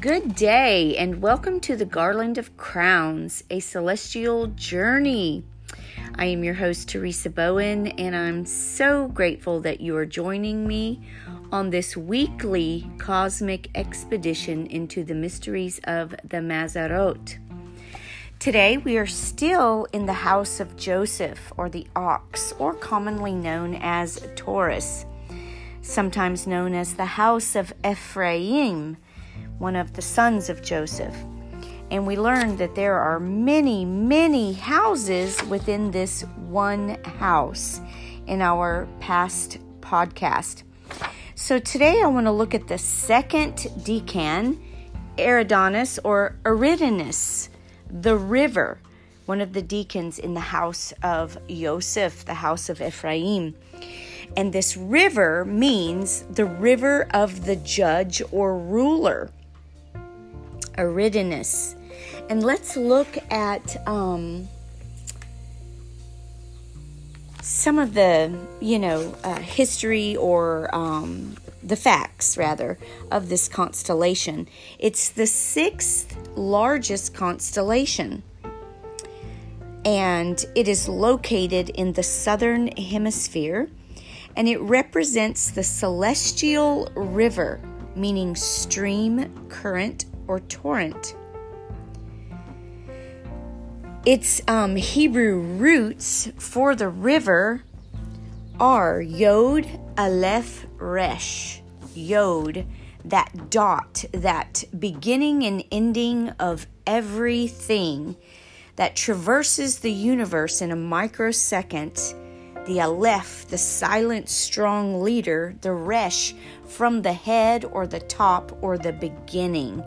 Good day, and welcome to the Garland of Crowns, a celestial journey. I am your host, Teresa Bowen, and I'm so grateful that you are joining me on this weekly cosmic expedition into the mysteries of the Mazzaroth. Today, we are still in the house of Joseph, or the ox, or commonly known as Taurus, sometimes known as the house of Ephraim one of the sons of Joseph. And we learned that there are many, many houses within this one house in our past podcast. So today I want to look at the second decan, Eridanus or Eridanus, the river, one of the decans in the house of Joseph, the house of Ephraim. And this river means the river of the judge or ruler. Eridanus. And let's look at um, some of the, you know, uh, history or um, the facts, rather, of this constellation. It's the sixth largest constellation, and it is located in the southern hemisphere, and it represents the celestial river, meaning stream, current, or torrent. Its um, Hebrew roots for the river are Yod, Aleph, Resh. Yod, that dot, that beginning and ending of everything that traverses the universe in a microsecond. The Aleph, the silent, strong leader, the Resh, from the head or the top or the beginning.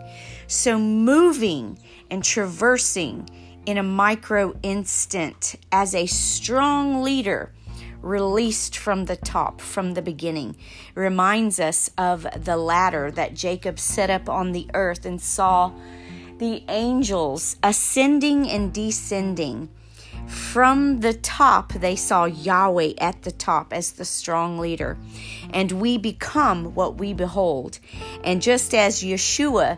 So, moving and traversing in a micro instant as a strong leader released from the top, from the beginning, reminds us of the ladder that Jacob set up on the earth and saw the angels ascending and descending. From the top, they saw Yahweh at the top as the strong leader. And we become what we behold. And just as Yeshua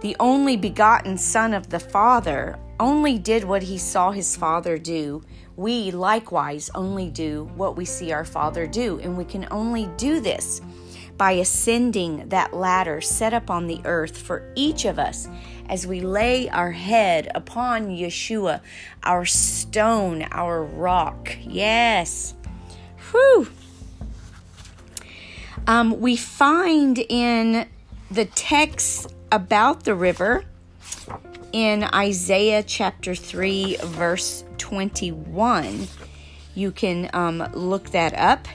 the only begotten Son of the Father, only did what he saw his Father do. We likewise only do what we see our Father do, and we can only do this by ascending that ladder set up on the earth for each of us as we lay our head upon Yeshua, our stone, our rock. Yes. Whew. Um, we find in the text about the river in Isaiah chapter 3, verse 21. You can um, look that up.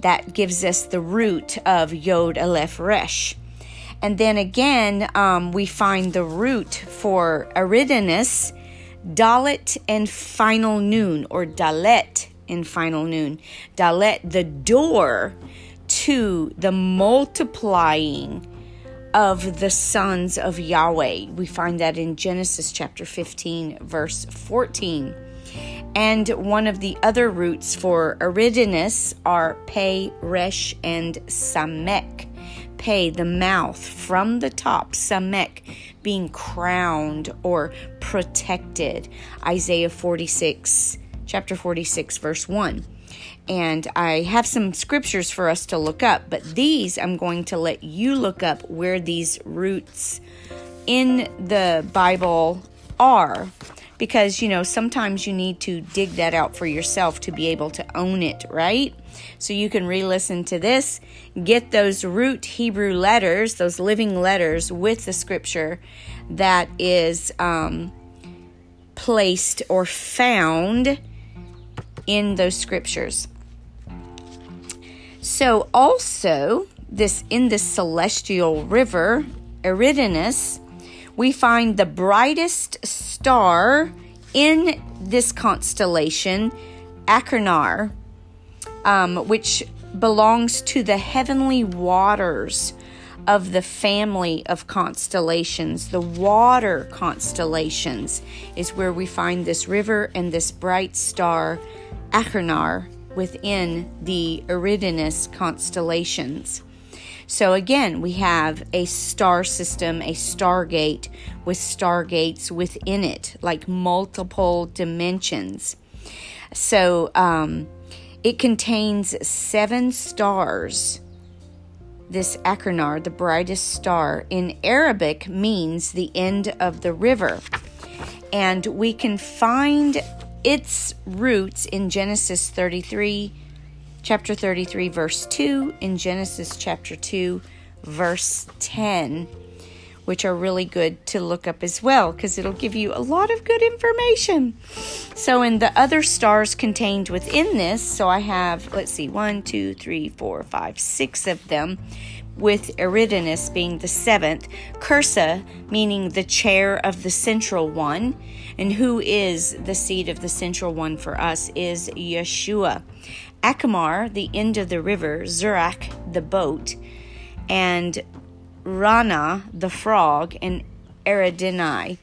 That gives us the root of Yod Aleph Resh. And then again, um, we find the root for Eridanus, Dalet and final nun, or Dalet in final nun. Dalet, the door to the multiplying of the sons of Yahweh. We find that in Genesis chapter 15, verse 14. And one of the other roots for Eridanus are Pe, Resh, and Samek. Pe, the mouth, from the top, Samek, being crowned or protected. Isaiah 46, chapter 46, verse 1 and I have some scriptures for us to look up, but these I'm going to let you look up where these roots in the Bible are because you know sometimes you need to dig that out for yourself to be able to own it, right? So you can re listen to this, get those root Hebrew letters, those living letters with the scripture that is um, placed or found in those scriptures. So also this in the celestial river Eridanus, we find the brightest star in this constellation, Achernar, um, which belongs to the heavenly waters of the family of constellations. The water constellations is where we find this river and this bright star, Achernar within the Eridanus constellations. So again, we have a star system, a stargate with stargates within it, like multiple dimensions. So um, it contains seven stars. This Achernar, the brightest star, in Arabic means the end of the river. And we can find its roots in Genesis 33 chapter 33, verse 2, in Genesis chapter 2, verse 10, which are really good to look up as well because it'll give you a lot of good information. So, in the other stars contained within this, so I have, let's see, one, two, three, four, five, six of them, with Eridanus being the seventh, Cursa meaning the chair of the central one, and who is the seat of the central one for us is Yeshua. Achernar, the end of the river, Zaurak, the boat, and Rana, the frog, and Eridani.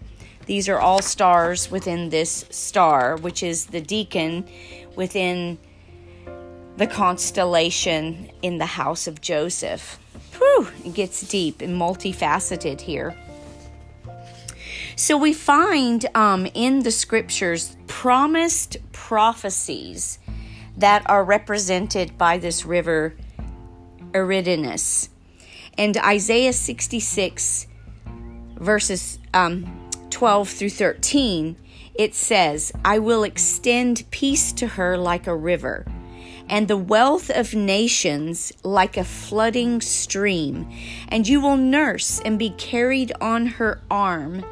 These are all stars within this star, which is the decan within the constellation in the house of Joseph. Whew, it gets deep and multifaceted here. So we find um, in the scriptures promised prophecies that are represented by this river Eridanus. And Isaiah 66, verses um, 12 through 13, it says, I will extend peace to her like a river, and the wealth of nations like a flooding stream. And you will nurse and be carried on her arm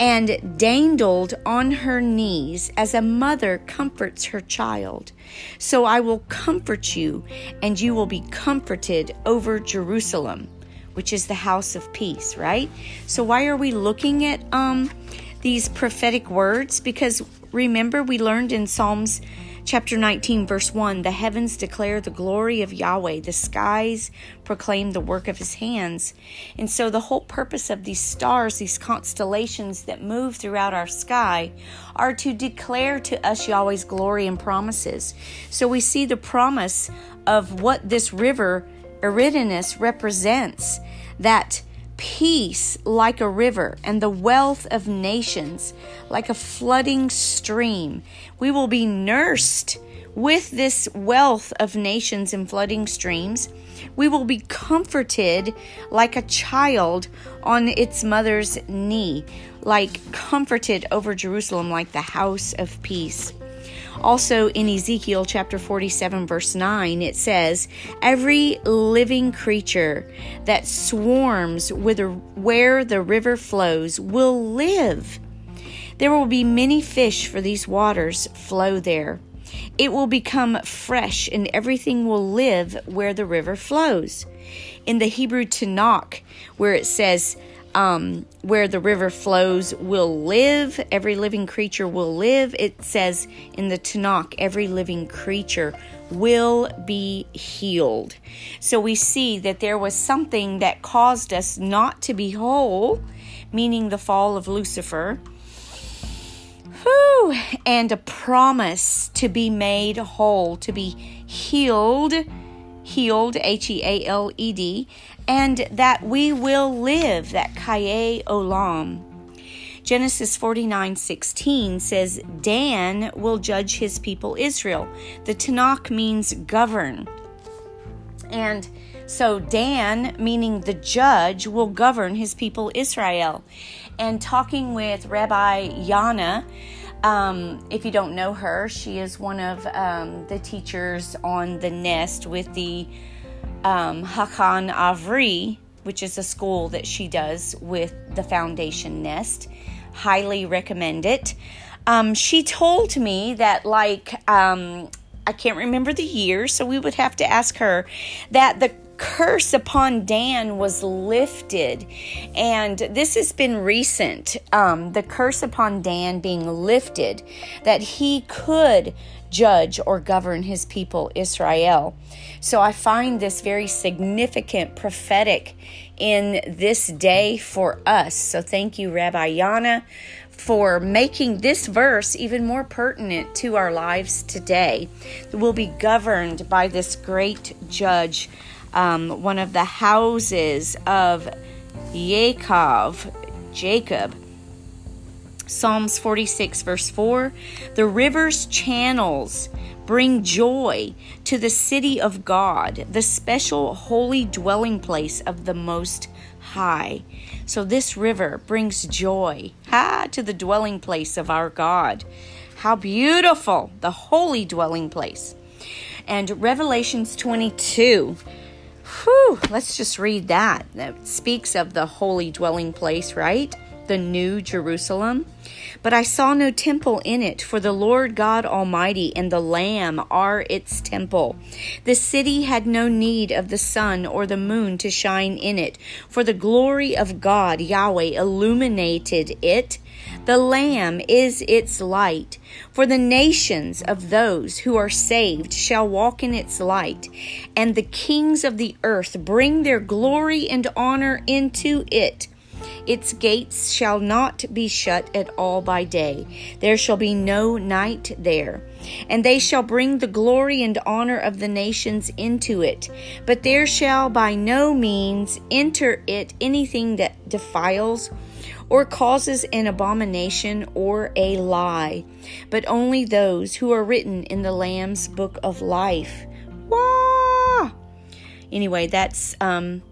and dandled on her knees as a mother comforts her child. So I will comfort you, and you will be comforted over Jerusalem, which is the house of peace, right? So why are we looking at um these prophetic words? Because remember we learned in Psalms Chapter 19, verse 1 The heavens declare the glory of Yahweh, the skies proclaim the work of his hands. And so, the whole purpose of these stars, these constellations that move throughout our sky, are to declare to us Yahweh's glory and promises. So, we see the promise of what this river, Eridanus, represents that peace like a river, and the wealth of nations like a flooding stream. We will be nursed with this wealth of nations and flooding streams. We will be comforted like a child on its mother's knee, like comforted over Jerusalem like the house of peace. Also in Ezekiel chapter 47, verse 9, it says, Every living creature that swarms with where the river flows will live. There will be many fish, for these waters flow there. It will become fresh, and everything will live where the river flows. In the Hebrew Tanakh, where it says, um, where the river flows will live, every living creature will live. It says in the Tanakh, every living creature will be healed. So we see that there was something that caused us not to be whole, meaning the fall of Lucifer. Whew, and a promise to be made whole, to be healed, healed, H E A L E D, and that we will live, that Kaye Olam. Genesis 49 16 says, Dan will judge his people Israel. The Tanakh means govern. And so Dan, meaning the judge, will govern his people Israel. And talking with Rabbi Yana, um, if you don't know her, she is one of um, the teachers on the nest with the um, Hakan Avri, which is a school that she does with the Foundation Nest. Highly recommend it. Um, she told me that, like, um, I can't remember the year, so we would have to ask her that the curse upon Dan was lifted. And this has been recent um, the curse upon Dan being lifted, that he could judge or govern his people Israel. So I find this very significant prophetic in this day for us. So thank you, Rabbi Yana, for making this verse even more pertinent to our lives today. We'll be governed by this great judge um, one of the houses of Yaakov, Jacob. Psalms 46, verse 4 The river's channels bring joy to the city of God, the special holy dwelling place of the Most High. So this river brings joy ha, to the dwelling place of our God. How beautiful, the holy dwelling place. And Revelations 22. Whew, let's just read that. That speaks of the holy dwelling place, right? The new Jerusalem. But I saw no temple in it, for the Lord God Almighty and the Lamb are its temple. The city had no need of the sun or the moon to shine in it, for the glory of God Yahweh illuminated it. The Lamb is its light. For the nations of those who are saved shall walk in its light, and the kings of the earth bring their glory and honor into it. Its gates shall not be shut at all by day. There shall be no night there. And they shall bring the glory and honor of the nations into it. But there shall by no means enter it anything that defiles or causes an abomination or a lie, but only those who are written in the Lamb's book of life. Wah! Anyway, that's um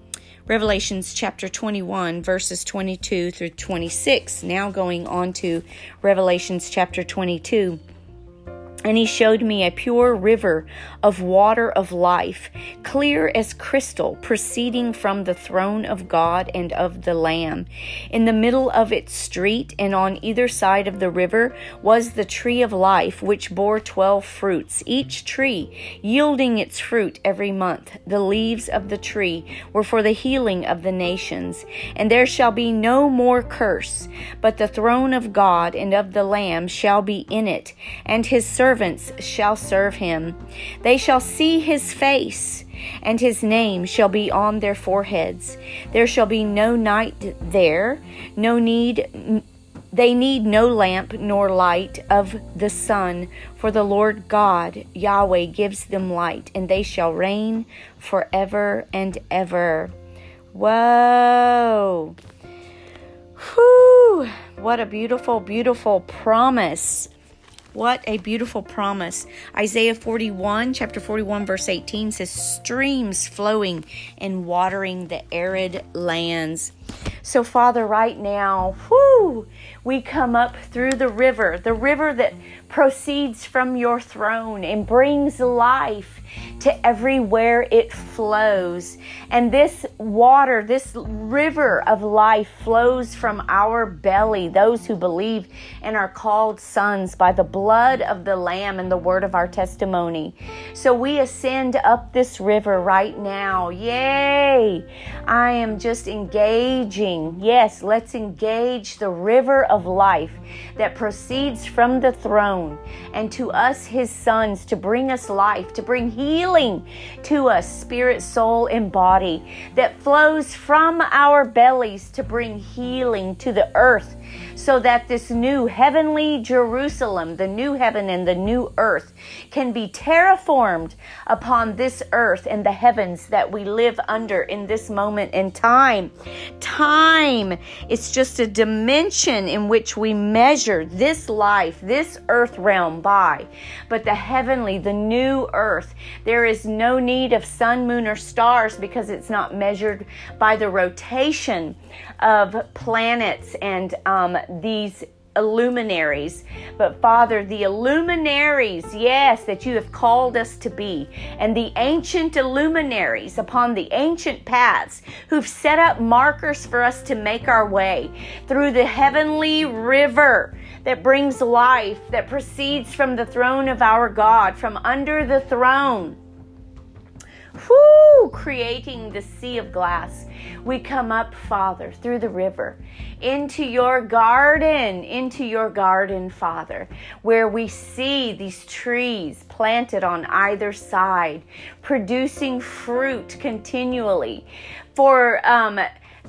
Revelations chapter 21, verses 22 through 26. Now going on to Revelations chapter 22. And he showed me a pure river of water of life, clear as crystal, proceeding from the throne of God and of the Lamb. In the middle of its street and on either side of the river was the tree of life, which bore twelve fruits, each tree yielding its fruit every month. The leaves of the tree were for the healing of the nations. And there shall be no more curse, but the throne of God and of the Lamb shall be in it, and his servants shall serve him. They shall see his face, and his name shall be on their foreheads. There shall be no night there, no need. They need no lamp nor light of the sun, for the Lord God, Yahweh, gives them light, and they shall reign forever and ever. Whoa! Whew! What a beautiful, beautiful promise what a beautiful promise. Isaiah 41, chapter 41, verse 18 says, Streams flowing and watering the arid lands. So, Father, right now, whoo, we come up through the river, the river that proceeds from your throne and brings life to everywhere it flows. And this water, this river of life flows from our belly, those who believe and are called sons by the blood of the Lamb and the word of our testimony. So we ascend up this river right now. Yay! I am just engaging. Yes, let's engage the river of life that proceeds from the throne and to us, his sons, to bring us life, to bring healing to us, spirit, soul, and body, that flows from our bellies to bring healing to the earth so that this new heavenly Jerusalem, the new heaven and the new earth, can be terraformed upon this earth and the heavens that we live under in this moment in time. Time is just a dimension in which we measure this life, this earth realm by. But the heavenly, the new earth, there is no need of sun, moon, or stars because it's not measured by the rotation of planets and um, these illuminaries. But Father, the illuminaries, yes, that you have called us to be, and the ancient illuminaries upon the ancient paths who've set up markers for us to make our way through the heavenly river that brings life, that proceeds from the throne of our God, from under the throne. Whoo, creating the sea of glass. We come up, Father, through the river into your garden, into your garden, Father, where we see these trees planted on either side, producing fruit continually. For um,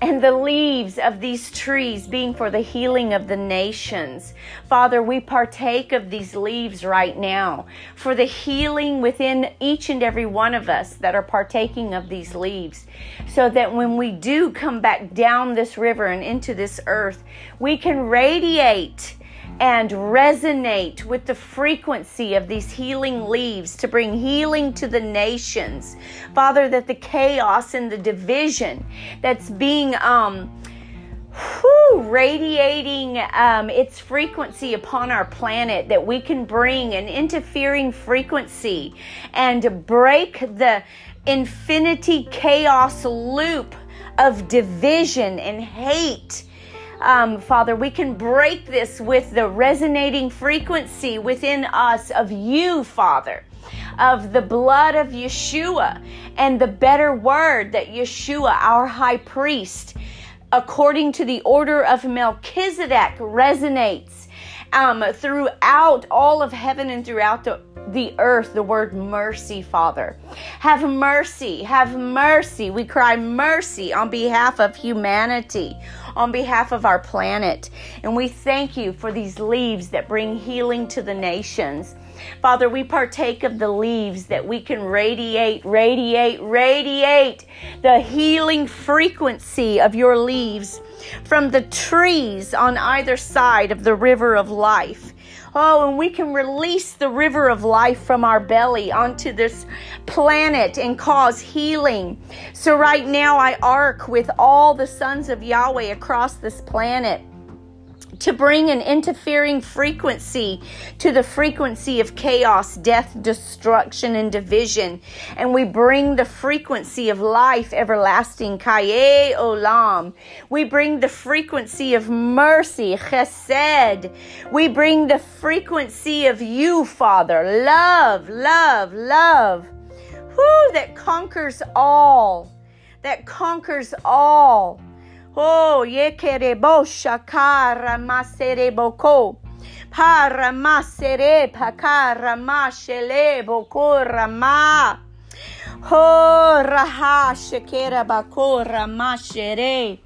and the leaves of these trees being for the healing of the nations. Father, we partake of these leaves right now for the healing within each and every one of us that are partaking of these leaves, so that when we do come back down this river and into this earth, we can radiate and resonate with the frequency of these healing leaves to bring healing to the nations. Father, that the chaos and the division that's being um, whew, radiating um, its frequency upon our planet, that we can bring an interfering frequency and break the infinity chaos loop of division and hate um, Father, we can break this with the resonating frequency within us of you, Father, of the blood of Yeshua and the better word that Yeshua, our high priest, according to the order of Melchizedek, resonates um, throughout all of heaven and throughout the the earth the word mercy, Father. Have mercy, have mercy. We cry mercy on behalf of humanity, on behalf of our planet. And we thank you for these leaves that bring healing to the nations. Father, we partake of the leaves that we can radiate, radiate, radiate the healing frequency of your leaves from the trees on either side of the river of life. Oh, and we can release the river of life from our belly onto this planet and cause healing. So, right now, I arc with all the sons of Yahweh across this planet to bring an interfering frequency to the frequency of chaos, death, destruction, and division. And we bring the frequency of life everlasting, Kaye Olam. We bring the frequency of mercy, Chesed. We bring the frequency of you, Father, love, love, love. Who that conquers all. That conquers all. Oh, yekerebo shakara masereboko. Para masere pakara mashele bokora ma. Ho raha shekera bakora mashere.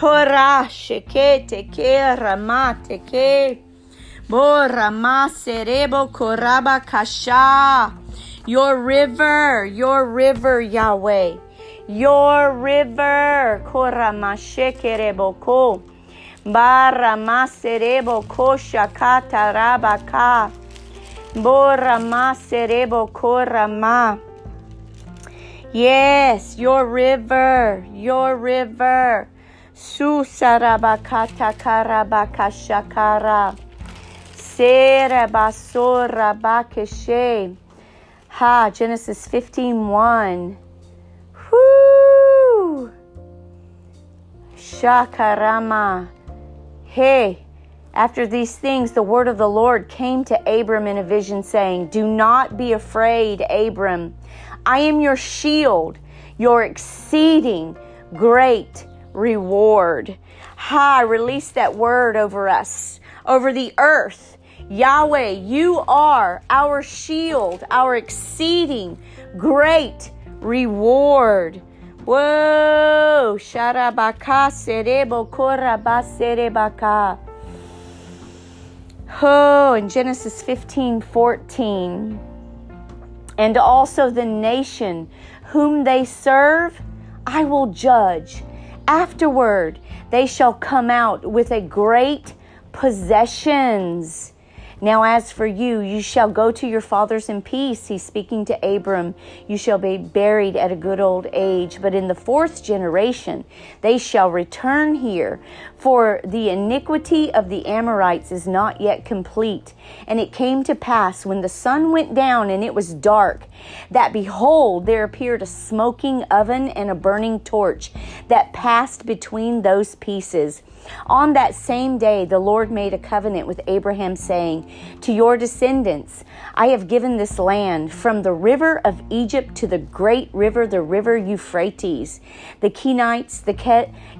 Hora shekete kera mate ke. Bora maserebo koraba kasha. Your river, your river, Yahweh your river. Koramashekereboko. Baramasereboko shakatarabaka. Boramasereboko rama. Yes, your river, your river. Susarabakata karabaka shakara. Serebasora bakeshe. Ha, Genesis 15 1. Shakarama. Hey, after these things, the word of the Lord came to Abram in a vision, saying, Do not be afraid, Abram. I am your shield, your exceeding great reward. Ha, release that word over us, over the earth. Yahweh, you are our shield, our exceeding great reward. Whoa! Sharabaka serebo koraba serebaka. Oh, in Genesis 15 14. And also the nation whom they serve, I will judge. Afterward, they shall come out with a great possessions. Now, as for you, you shall go to your fathers in peace. He's speaking to Abram. You shall be buried at a good old age. But in the fourth generation, they shall return here. For the iniquity of the Amorites is not yet complete. And it came to pass when the sun went down and it was dark, that behold, there appeared a smoking oven and a burning torch that passed between those pieces. On that same day, the Lord made a covenant with Abraham, saying, To your descendants I have given this land, from the river of Egypt to the great river, the river Euphrates. The Kenites, the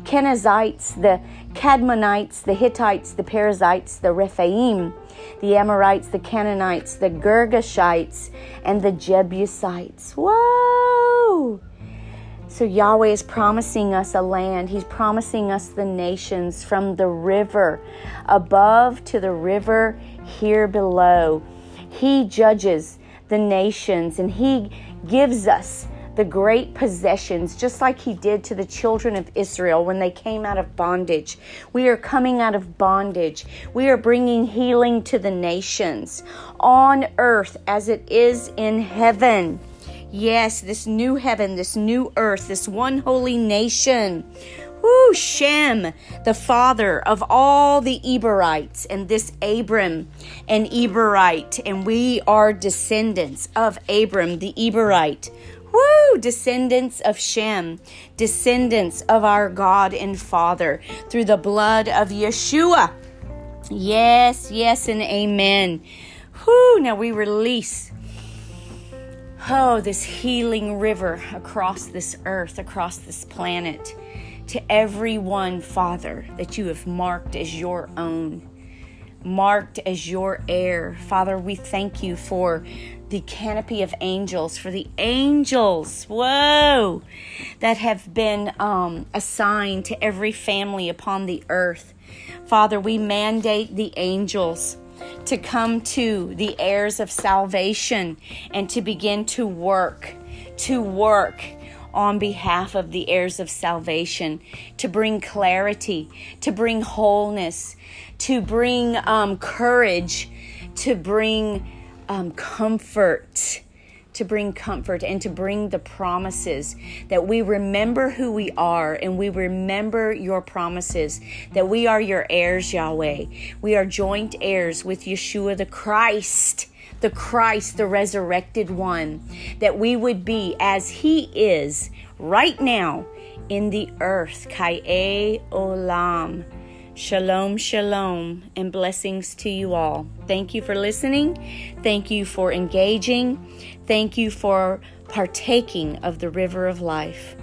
Kenizzites, the Cadmonites, the Hittites, the Perizzites, the Rephaim, the Amorites, the Canaanites, the Girgashites, and the Jebusites. Whoa! So Yahweh is promising us a land. He's promising us the nations from the river above to the river here below. He judges the nations and He gives us the great possessions, just like He did to the children of Israel when they came out of bondage. We are coming out of bondage. We are bringing healing to the nations on earth as it is in heaven. Yes, this new heaven, this new earth, this one holy nation. Woo, Shem, the father of all the Eberites, and this Abram, an Eberite, and we are descendants of Abram, the Eberite. Woo! Descendants of Shem, descendants of our God and Father through the blood of Yeshua. Yes, yes, and amen. Whoo! Now we release, oh, this healing river across this earth, across this planet, to everyone, Father, that you have marked as your own, marked as your heir. Father, we thank you for the canopy of angels, for the angels, whoa, that have been um, assigned to every family upon the earth. Father, we mandate the angels to come to the heirs of salvation and to begin to work, to work on behalf of the heirs of salvation, to bring clarity, to bring wholeness, to bring um, courage, to bring um, comfort, to bring comfort and to bring the promises that we remember who we are and we remember your promises that we are your heirs, Yahweh. We are joint heirs with Yeshua the Christ the Christ, the resurrected one, that we would be as He is right now in the earth. Kae Olam. Shalom, shalom, and blessings to you all. Thank you for listening. Thank you for engaging. Thank you for partaking of the river of life.